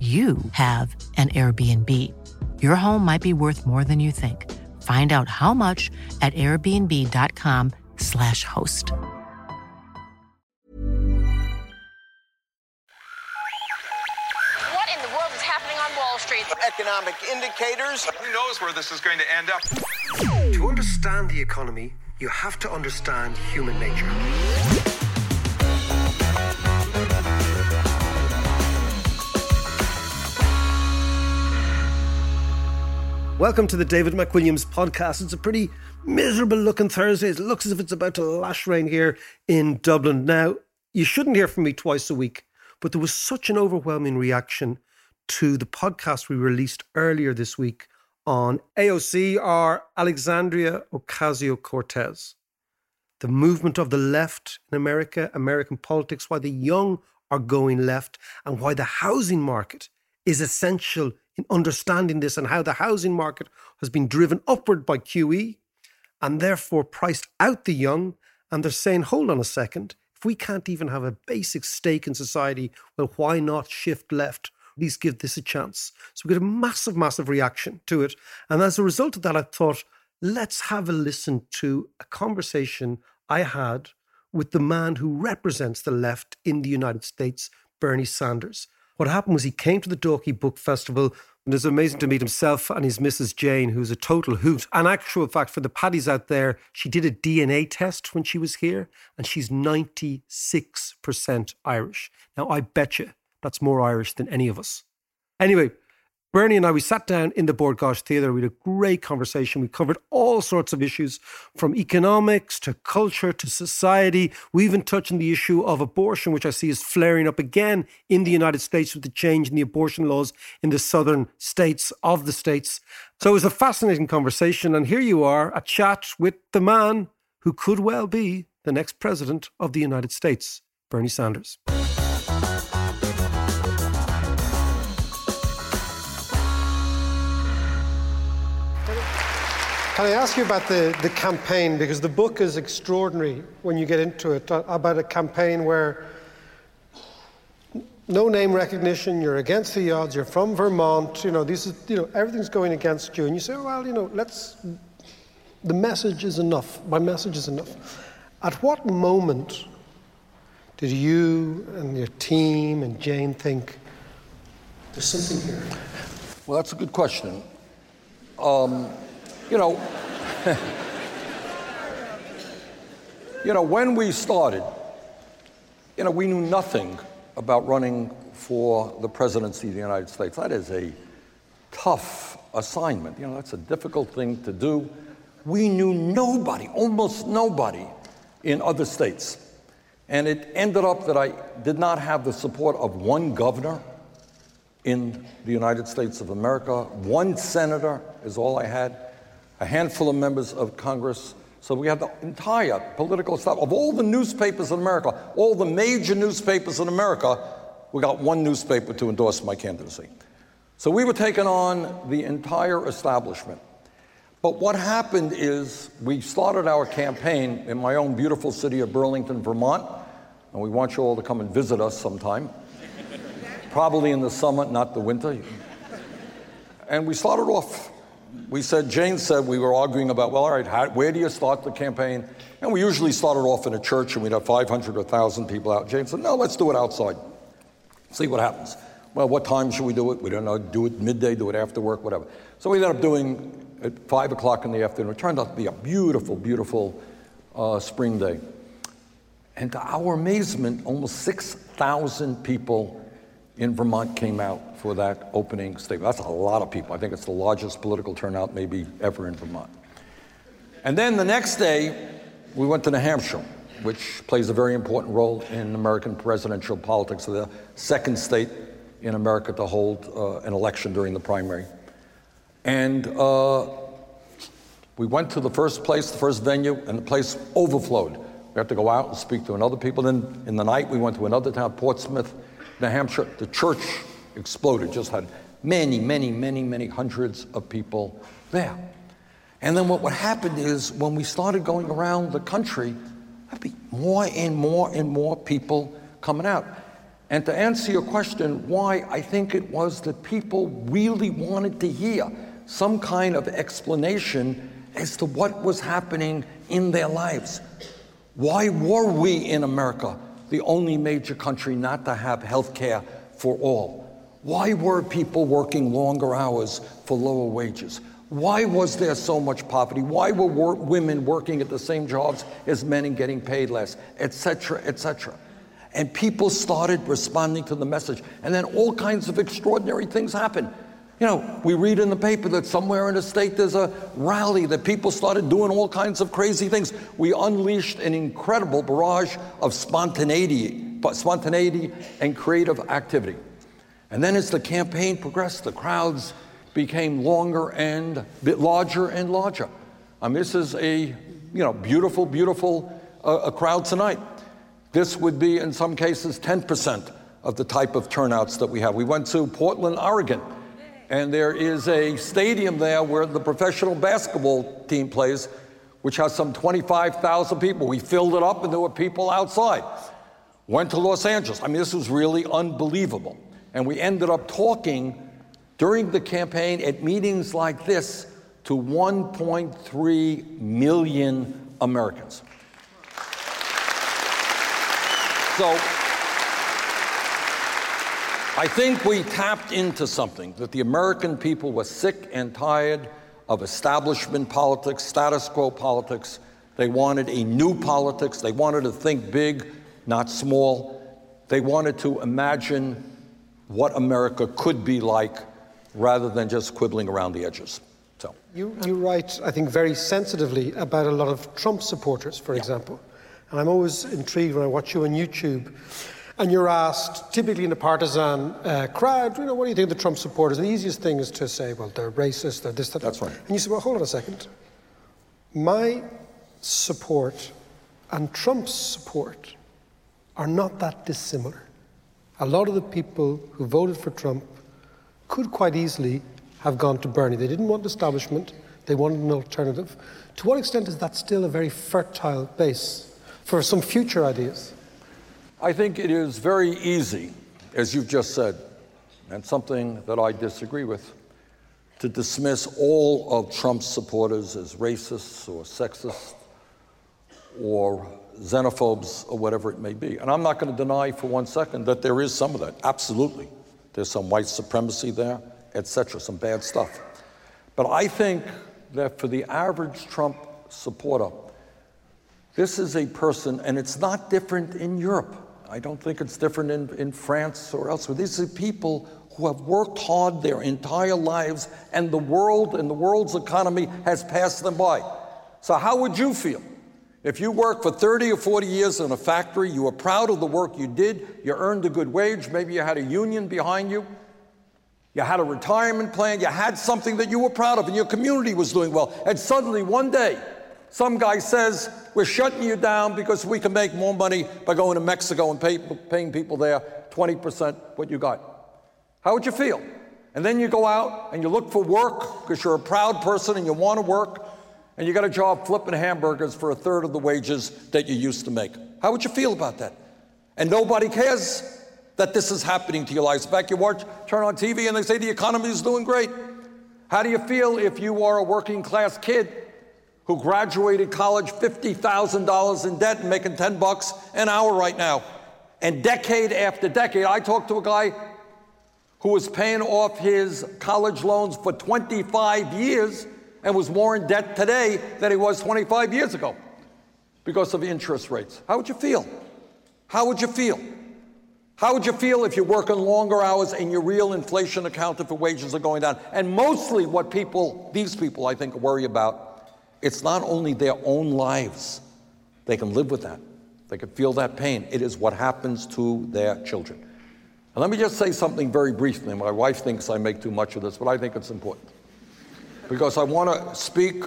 you have an Airbnb. Your home might be worth more than you think. Find out how much at airbnb.com/slash host. What in the world is happening on Wall Street? Economic indicators. Who knows where this is going to end up? To understand the economy, you have to understand human nature. Welcome to the David McWilliams podcast. It's a pretty miserable looking Thursday. It looks as if it's about to lash rain here in Dublin. Now, you shouldn't hear from me twice a week, but there was such an overwhelming reaction to the podcast we released earlier this week on AOC or Alexandria Ocasio Cortez. The movement of the left in America, American politics, why the young are going left, and why the housing market is essential in understanding this and how the housing market has been driven upward by QE and therefore priced out the young. And they're saying, hold on a second, if we can't even have a basic stake in society, well, why not shift left? At least give this a chance. So we get a massive, massive reaction to it. And as a result of that, I thought, let's have a listen to a conversation I had with the man who represents the left in the United States, Bernie Sanders. What happened was he came to the Dalkey Book Festival, and it was amazing to meet himself and his Mrs. Jane, who's a total hoot. And actual fact, for the paddies out there, she did a DNA test when she was here, and she's 96% Irish. Now, I bet you that's more Irish than any of us. Anyway, Bernie and I, we sat down in the Bord Gáis Theatre. We had a great conversation. We covered all sorts of issues from economics to culture to society. We even touched on the issue of abortion, which I see is flaring up again in the United States with the change in the abortion laws in the southern states of the states. So it was a fascinating conversation. And here you are, a chat with the man who could well be the next president of the United States, Bernie Sanders. Can I ask you about the, the campaign? Because the book is extraordinary when you get into it, uh, about a campaign where no name recognition, you're against the odds, you're from Vermont, you know, these is, you know, everything's going against you. And you say, well, you know, let's, the message is enough. My message is enough. At what moment did you and your team and Jane think, there's something here? Well, that's a good question. Um, you know, you know, when we started, you know, we knew nothing about running for the presidency of the United States. That is a tough assignment. You know, that's a difficult thing to do. We knew nobody, almost nobody, in other states. And it ended up that I did not have the support of one governor in the United States of America. One senator is all I had a handful of members of Congress. So we had the entire political staff of all the newspapers in America, all the major newspapers in America. We got one newspaper to endorse my candidacy. So we were taking on the entire establishment. But what happened is we started our campaign in my own beautiful city of Burlington, Vermont, and we want you all to come and visit us sometime. Probably in the summer, not the winter. And we started off we said, Jane said, we were arguing about, well, all right, how, where do you start the campaign? And we usually started off in a church and we'd have 500 or 1,000 people out. Jane said, no, let's do it outside. See what happens. well, what time should we do it? We don't know. Do it midday, do it after work, whatever. So we ended up doing at 5 o'clock in the afternoon. It turned out to be a beautiful, beautiful uh, spring day. And to our amazement, almost 6,000 people in Vermont came out for that opening statement. That's a lot of people. I think it's the largest political turnout maybe ever in Vermont. And then the next day, we went to New Hampshire, which plays a very important role in American presidential politics, the second state in America to hold uh, an election during the primary. And uh, we went to the first place, the first venue, and the place overflowed. We had to go out and speak to another people. Then in the night, we went to another town, Portsmouth, New Hampshire. The church exploded, just had many, many, many, many hundreds of people there. And then what would happen is when we started going around the country, there'd be more and more and more people coming out. And to answer your question, why, I think it was that people really wanted to hear some kind of explanation as to what was happening in their lives. Why were we in America the only major country not to have health care for all? Why were people working longer hours for lower wages? Why was there so much poverty? Why were wor- women working at the same jobs as men and getting paid less, etc., etc.? And people started responding to the message. And then all kinds of extraordinary things happened. You know, we read in the paper that somewhere in the state there's a rally that people started doing all kinds of crazy things. We unleashed an incredible barrage of spontaneity, spontaneity and creative activity. And then as the campaign progressed, the crowds became longer and bit larger and larger. I mean, this is a you know beautiful, beautiful uh, a crowd tonight. This would be in some cases 10% of the type of turnouts that we have. We went to Portland, Oregon, and there is a stadium there where the professional basketball team plays, which has some 25,000 people. We filled it up, and there were people outside. Went to Los Angeles. I mean, this was really unbelievable. And we ended up talking during the campaign at meetings like this to 1.3 million Americans. So I think we tapped into something that the American people were sick and tired of establishment politics, status quo politics. They wanted a new politics. They wanted to think big, not small. They wanted to imagine what America could be like rather than just quibbling around the edges. So you, you write, I think, very sensitively about a lot of Trump supporters, for yeah. example. And I'm always intrigued when I watch you on YouTube. And you're asked, typically in a partisan uh, crowd, you know, what do you think of the Trump supporters? And the easiest thing is to say, well, they're racist, they're this, that. That's right. And you say, well, hold on a second. My support and Trump's support are not that dissimilar a lot of the people who voted for Trump could quite easily have gone to Bernie. They didn't want establishment, they wanted an alternative. To what extent is that still a very fertile base for some future ideas? I think it is very easy, as you've just said, and something that I disagree with, to dismiss all of Trump's supporters as racists or sexist or xenophobes, or whatever it may be. And I'm not going to deny for one second that there is some of that. Absolutely. There's some white supremacy there, etc., some bad stuff. But I think that for the average Trump supporter, this is a person, and it's not different in Europe. I don't think it's different in, in France or elsewhere. These are people who have worked hard their entire lives, and the world and the world's economy has passed them by. So, how would you feel if you worked for 30 or 40 years in a factory, you were proud of the work you did, you earned a good wage, maybe you had a union behind you, you had a retirement plan, you had something that you were proud of, and your community was doing well. And suddenly, one day, some guy says, We're shutting you down because we can make more money by going to Mexico and pay, paying people there 20% what you got. How would you feel? And then you go out and you look for work because you're a proud person and you want to work and you got a job flipping hamburgers for a third of the wages that you used to make. How would you feel about that? And nobody cares that this is happening to your lives. Fact, you watch, turn on TV and they say the economy is doing great. How do you feel if you are a working class kid who graduated college $50,000 in debt and making 10 bucks an hour right now? And decade after decade, I talked to a guy who was paying off his college loans for 25 years and was more in debt today than he was 25 years ago because of interest rates. How would you feel? How would you feel? How would you feel if you're working longer hours and your real inflation accounted for wages are going down? And mostly what people, these people, I think, worry about, it's not only their own lives. They can live with that. They can feel that pain. It is what happens to their children. And let me just say something very briefly. My wife thinks I make too much of this, but I think it's important. Because I want to speak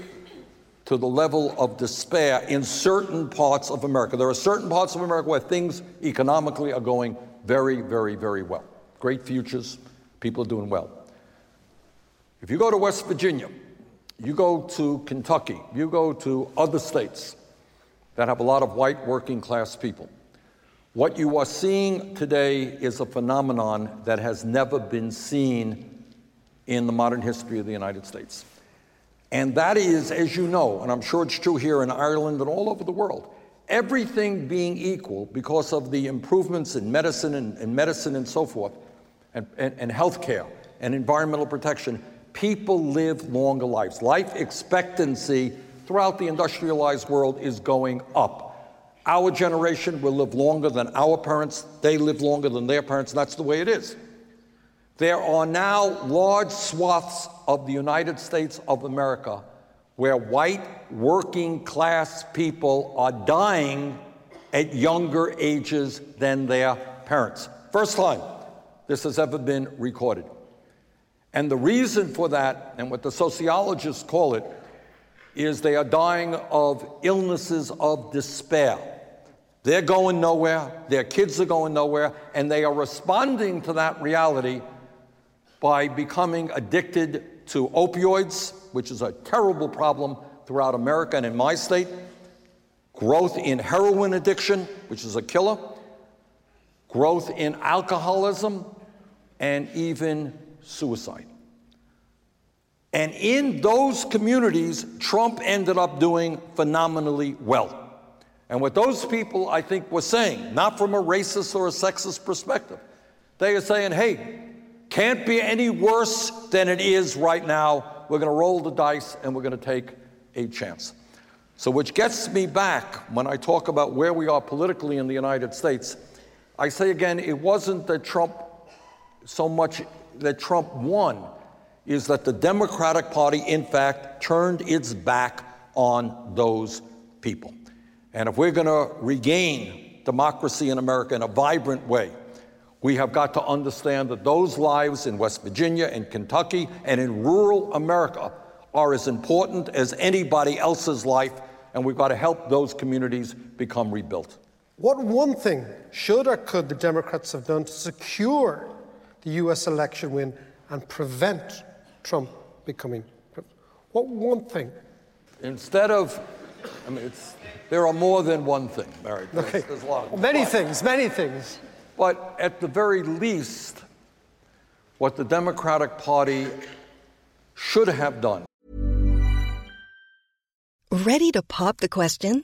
to the level of despair in certain parts of America. There are certain parts of America where things economically are going very, very, very well. Great futures, people are doing well. If you go to West Virginia, you go to Kentucky, you go to other states that have a lot of white working class people, what you are seeing today is a phenomenon that has never been seen in the modern history of the United States. And that is, as you know, and I'm sure it's true here in Ireland and all over the world, everything being equal because of the improvements in medicine and, and medicine and so forth, and, and, and healthcare and environmental protection, people live longer lives. Life expectancy throughout the industrialized world is going up. Our generation will live longer than our parents, they live longer than their parents, and that's the way it is. There are now large swaths of the United States of America where white working class people are dying at younger ages than their parents. First time this has ever been recorded. And the reason for that, and what the sociologists call it, is they are dying of illnesses of despair. They're going nowhere, their kids are going nowhere, and they are responding to that reality by becoming addicted to opioids, which is a terrible problem throughout America and in my state, growth in heroin addiction, which is a killer, growth in alcoholism, and even suicide. And in those communities, Trump ended up doing phenomenally well. And what those people, I think, were saying, not from a racist or a sexist perspective, they are saying, hey, can't be any worse than it is right now. We're going to roll the dice and we're going to take a chance. So, which gets me back when I talk about where we are politically in the United States. I say again, it wasn't that Trump so much that Trump won, is that the Democratic Party, in fact, turned its back on those people. And if we're going to regain democracy in America in a vibrant way, we have got to understand that those lives in West Virginia and Kentucky and in rural America are as important as anybody else's life, and we've got to help those communities become rebuilt. What one thing should or could the Democrats have done to secure the US election win and prevent Trump becoming president? What one thing? Instead of, I mean, it's there are more than one thing, Mary. There's, okay. there's a lot of Many things, many things. But at the very least, what the Democratic Party should have done. Ready to pop the question?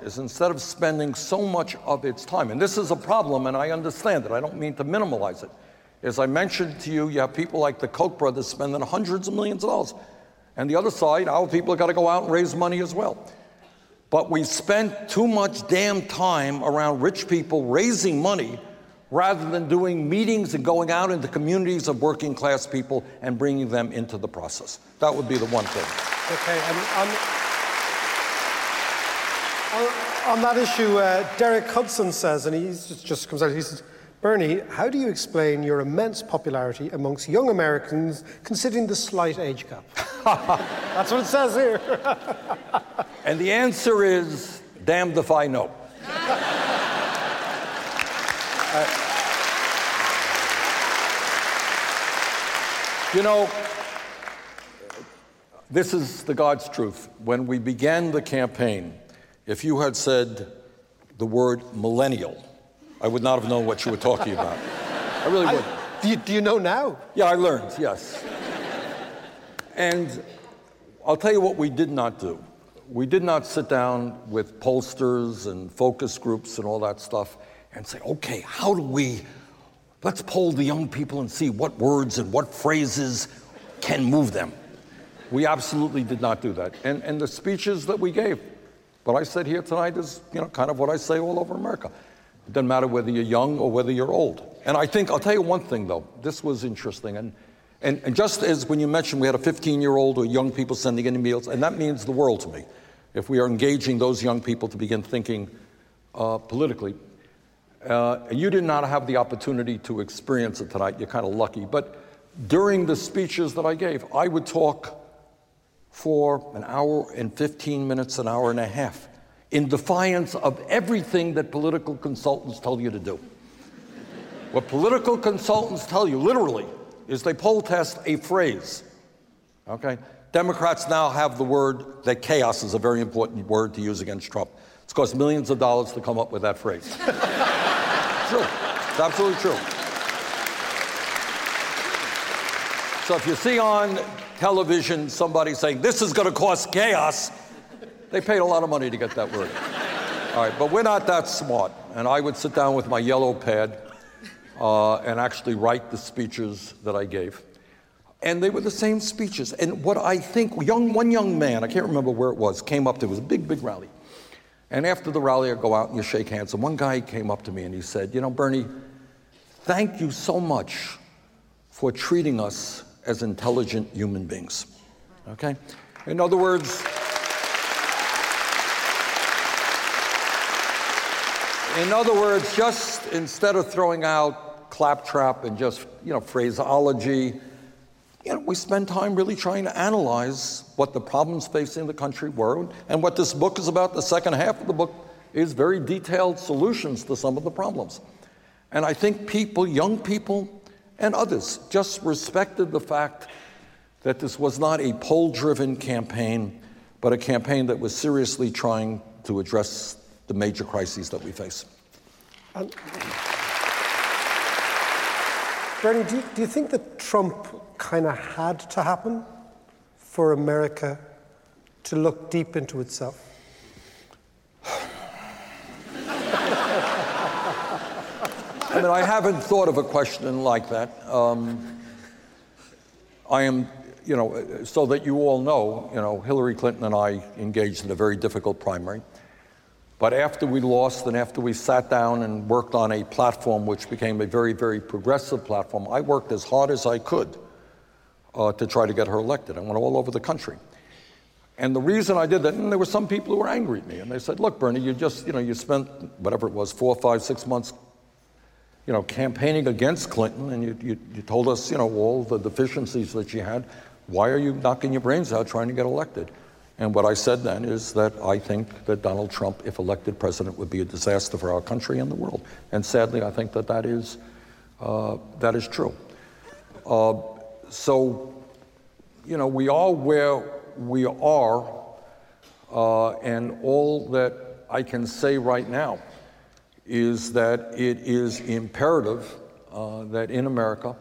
Is instead of spending so much of its time, and this is a problem, and I understand it, I don't mean to minimize it. As I mentioned to you, you have people like the Koch brothers spending hundreds of millions of dollars. And the other side, our people have got to go out and raise money as well. But we spent too much damn time around rich people raising money rather than doing meetings and going out into communities of working class people and bringing them into the process. That would be the one thing. Okay, and on, on, on that issue, uh, Derek Hudson says, and he just, just comes out, he says, Bernie, how do you explain your immense popularity amongst young Americans considering the slight age gap? That's what it says here. and the answer is damned if I know. uh, you know, this is the God's truth. When we began the campaign, if you had said the word millennial, I would not have known what you were talking about. I really would. Do you, do you know now? Yeah, I learned, yes. And I'll tell you what we did not do. We did not sit down with pollsters and focus groups and all that stuff and say, okay, how do we, let's poll the young people and see what words and what phrases can move them. We absolutely did not do that. And, and the speeches that we gave, what I said here tonight is, you know, kind of what I say all over America. It doesn't matter whether you're young or whether you're old. And I think, I'll tell you one thing though, this was interesting. And, and, and just as when you mentioned we had a 15 year old or young people sending in emails, and that means the world to me. If we are engaging those young people to begin thinking uh, politically, uh, you did not have the opportunity to experience it tonight, you're kind of lucky. But during the speeches that I gave, I would talk for an hour and 15 minutes, an hour and a half in defiance of everything that political consultants tell you to do. what political consultants tell you, literally, is they poll test a phrase. Okay? Democrats now have the word that chaos is a very important word to use against Trump. It's cost millions of dollars to come up with that phrase. true. It's absolutely true. So if you see on television somebody saying, this is going to cause chaos, they paid a lot of money to get that word. All right, but we're not that smart. And I would sit down with my yellow pad uh, and actually write the speeches that I gave. And they were the same speeches. And what I think, young, one young man, I can't remember where it was, came up it was a big, big rally. And after the rally, I go out and you shake hands. And one guy came up to me and he said, You know, Bernie, thank you so much for treating us as intelligent human beings. Okay? In other words, In other words, just instead of throwing out claptrap and just, you know, phraseology, you know, we spend time really trying to analyze what the problems facing the country were. And what this book is about, the second half of the book, is very detailed solutions to some of the problems. And I think people, young people, and others just respected the fact that this was not a poll driven campaign, but a campaign that was seriously trying to address the major crises that we face. Um, Bernie, do you, do you think that Trump kind of had to happen for America to look deep into itself? Mean, I haven't thought of a question like that. Um, I am, you know, so that you all know, you know, Hillary Clinton and I engaged in a very difficult primary. But after we lost and after we sat down and worked on a platform which became a very, very progressive platform, I worked as hard as I could uh, to try to get her elected. I went all over the country. And the reason I did that, and there were some people who were angry at me, and they said, look, Bernie, you just, you know, you spent whatever it was, four, five, six months, you know, campaigning against Clinton, and you, you, you told us, you know, all the deficiencies that she had. Why are you knocking your brains out trying to get elected? And what I said then is that I think that Donald Trump, if elected president, would be a disaster for our country and the world. And sadly, I think that that is, uh, that is true. Uh, so, you know, we are where we are, uh, and all that I can say right now is that it is imperative uh, that in America,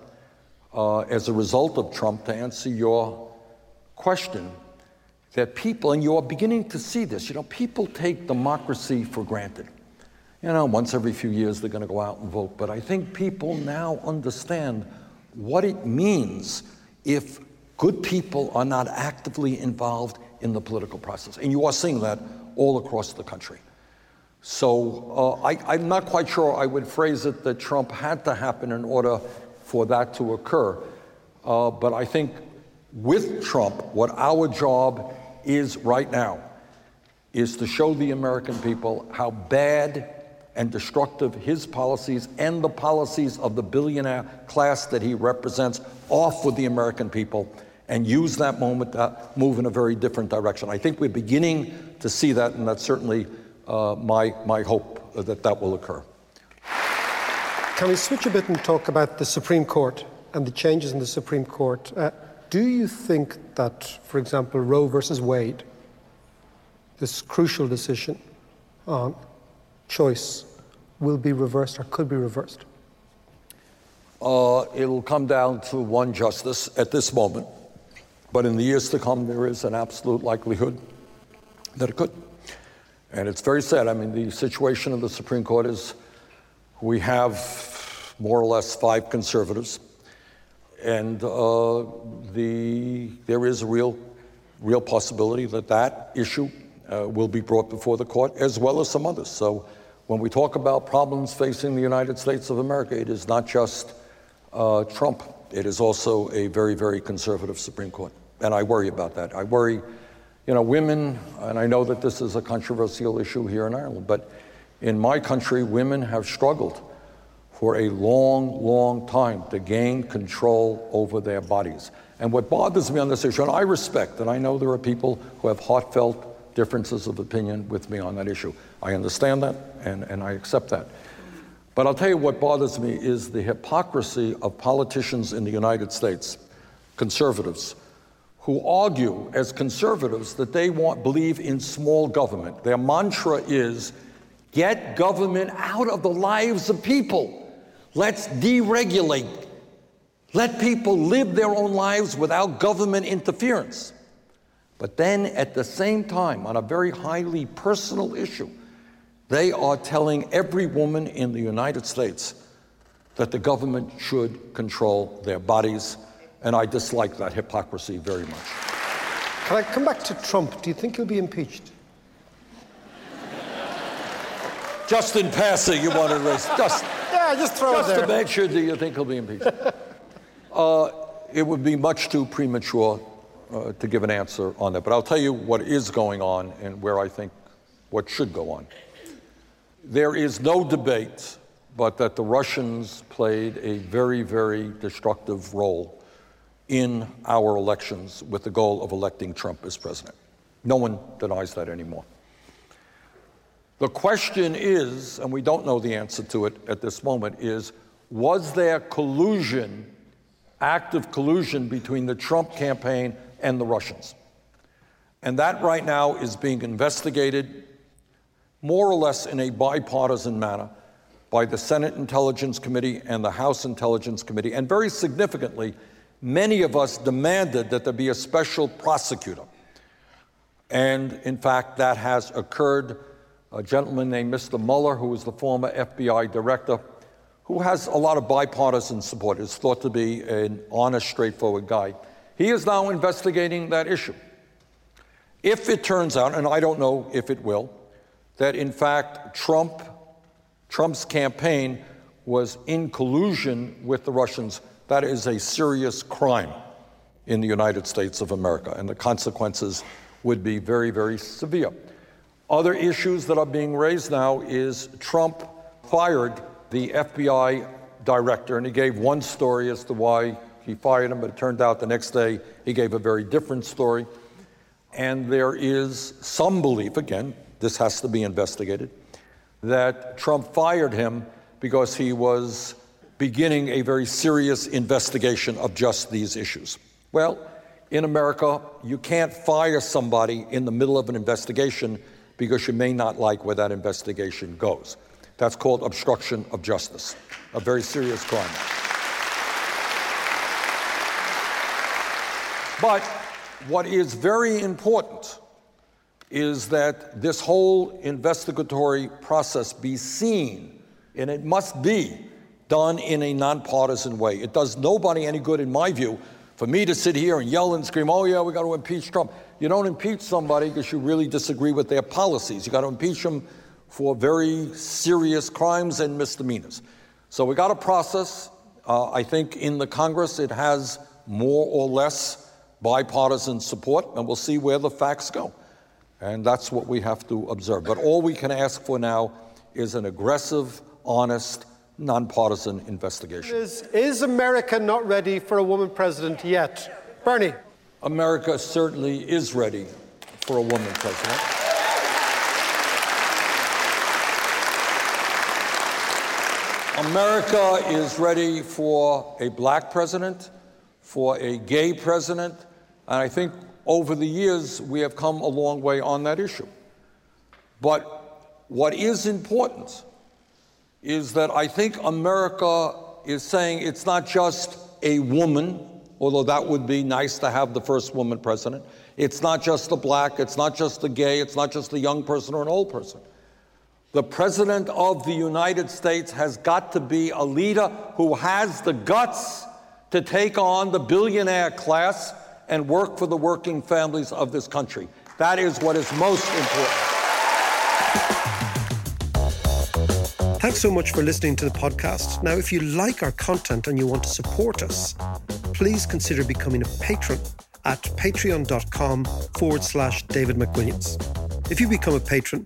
uh, as a result of Trump, to answer your question, that people, and you're beginning to see this, you know, people take democracy for granted. you know, once every few years they're going to go out and vote. But I think people now understand what it means if good people are not actively involved in the political process. And you are seeing that all across the country. So uh, I, am not quite sure I would phrase it that Trump had to happen in order for that to occur. Uh, but I think with Trump, what our job is right now is to show the American people how bad and destructive his policies and the policies of the billionaire class that he represents off with the American people and use that moment to move in a very different direction. I think we're beginning to see that, and that's certainly uh, my, my hope that that will occur. Can we switch a bit and talk about the Supreme Court and the changes in the Supreme Court? Uh, do you think that, for example, Roe versus Wade, this crucial decision on choice, will be reversed or could be reversed? Uh, it'll come down to one justice at this moment, but in the years to come, there is an absolute likelihood that it could. And it's very sad. I mean, the situation of the Supreme Court is we have more or less five conservatives, and uh, the, there is a real, real possibility that that issue uh, will be brought before the court, as well as some others. So when we talk about problems facing the United States of America, it is not just uh, Trump, it is also a very, very conservative Supreme Court. And I worry about that. I worry you know, women, and I know that this is a controversial issue here in Ireland, but in my country, women have struggled for a long, long time to gain control over their bodies. And what bothers me on this issue, and I respect, and I know there are people who have heartfelt differences of opinion with me on that issue. I understand that, and, and I accept that. But I'll tell you what bothers me is the hypocrisy of politicians in the United States, conservatives, who argue as conservatives that they want believe in small government. Their mantra is get government out of the lives of people. Let's deregulate. Let people live their own lives without government interference. But then at the same time, on a very highly personal issue, they are telling every woman in the United States that the government should control their bodies and I dislike that hypocrisy very much. Can I come back to Trump? Do you think he'll be impeached? Just in passing, you want to raise just yeah, just throw just it there. to make sure. Do you think he'll be impeached? uh, it would be much too premature uh, to give an answer on that. But I'll tell you what is going on and where I think what should go on. There is no debate but that the Russians played a very, very destructive role in our elections with the goal of electing Trump as president. No one denies that anymore. The question is, and we don't know the answer to it at this moment, is was there collusion, active collusion between the Trump campaign and the Russians? And that right now is being investigated more or less in a bipartisan manner by the Senate Intelligence Committee and the House Intelligence Committee, and very significantly, many of us demanded that there be a special prosecutor. And in fact, that has occurred. A gentleman named Mr. Mueller, who was the former FBI director, who has a lot of bipartisan support, is thought to be an honest, straightforward guy. He is now investigating that issue. If it turns out, and I don't know if it will, that in fact Trump, Trump's campaign was in collusion with the Russians, that is a serious crime in the United States of America, and the consequences would be very, very severe. Other issues that are being raised now is Trump fired the FBI director, and he gave one story as to why he fired him, but it turned out the next day he gave a very different story. And there is some belief, again, this has to be investigated, that Trump fired him because he was beginning a very serious investigation of just these issues. Well, in America, you can't fire somebody in the middle of an investigation because you may not like where that investigation goes. That's called obstruction of justice, a very serious crime. But what is very important is that this whole investigatory process be seen, and it must be done in a nonpartisan way. It does nobody any good, in my view, for me to sit here and yell and scream, oh, yeah, we got to impeach Trump. You don't impeach somebody because you really disagree with their policies. You got to impeach them for very serious crimes and misdemeanors. So we got a process. Uh, I think in the Congress it has more or less bipartisan support, and we'll see where the facts go. And that's what we have to observe. But all we can ask for now is an aggressive, honest, nonpartisan investigation. Is, is America not ready for a woman president yet? Bernie. America certainly is ready for a woman president. America is ready for a black president, for a gay president, and I think over the years, we have come a long way on that issue. But what is important is that I think America is saying it's not just a woman, although that would be nice to have the first woman president. It's not just the black, it's not just the gay, it's not just the young person or an old person. The President of the United States has got to be a leader who has the guts to take on the billionaire class and work for the working families of this country. That is what is most important. Thanks so much for listening to the podcast. Now, if you like our content and you want to support us, please consider becoming a patron at patreon.com forward slash David McWilliams. If you become a patron,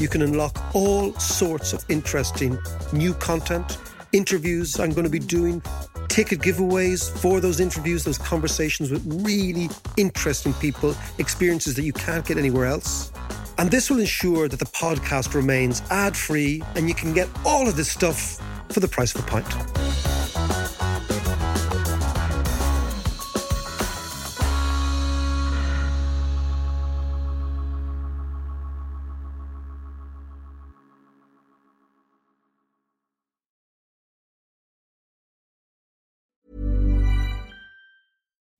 you can unlock all sorts of interesting new content, interviews I'm going to be doing, ticket giveaways for those interviews, those conversations with really interesting people, experiences that you can't get anywhere else. And this will ensure that the podcast remains ad free and you can get all of this stuff for the price of a pint.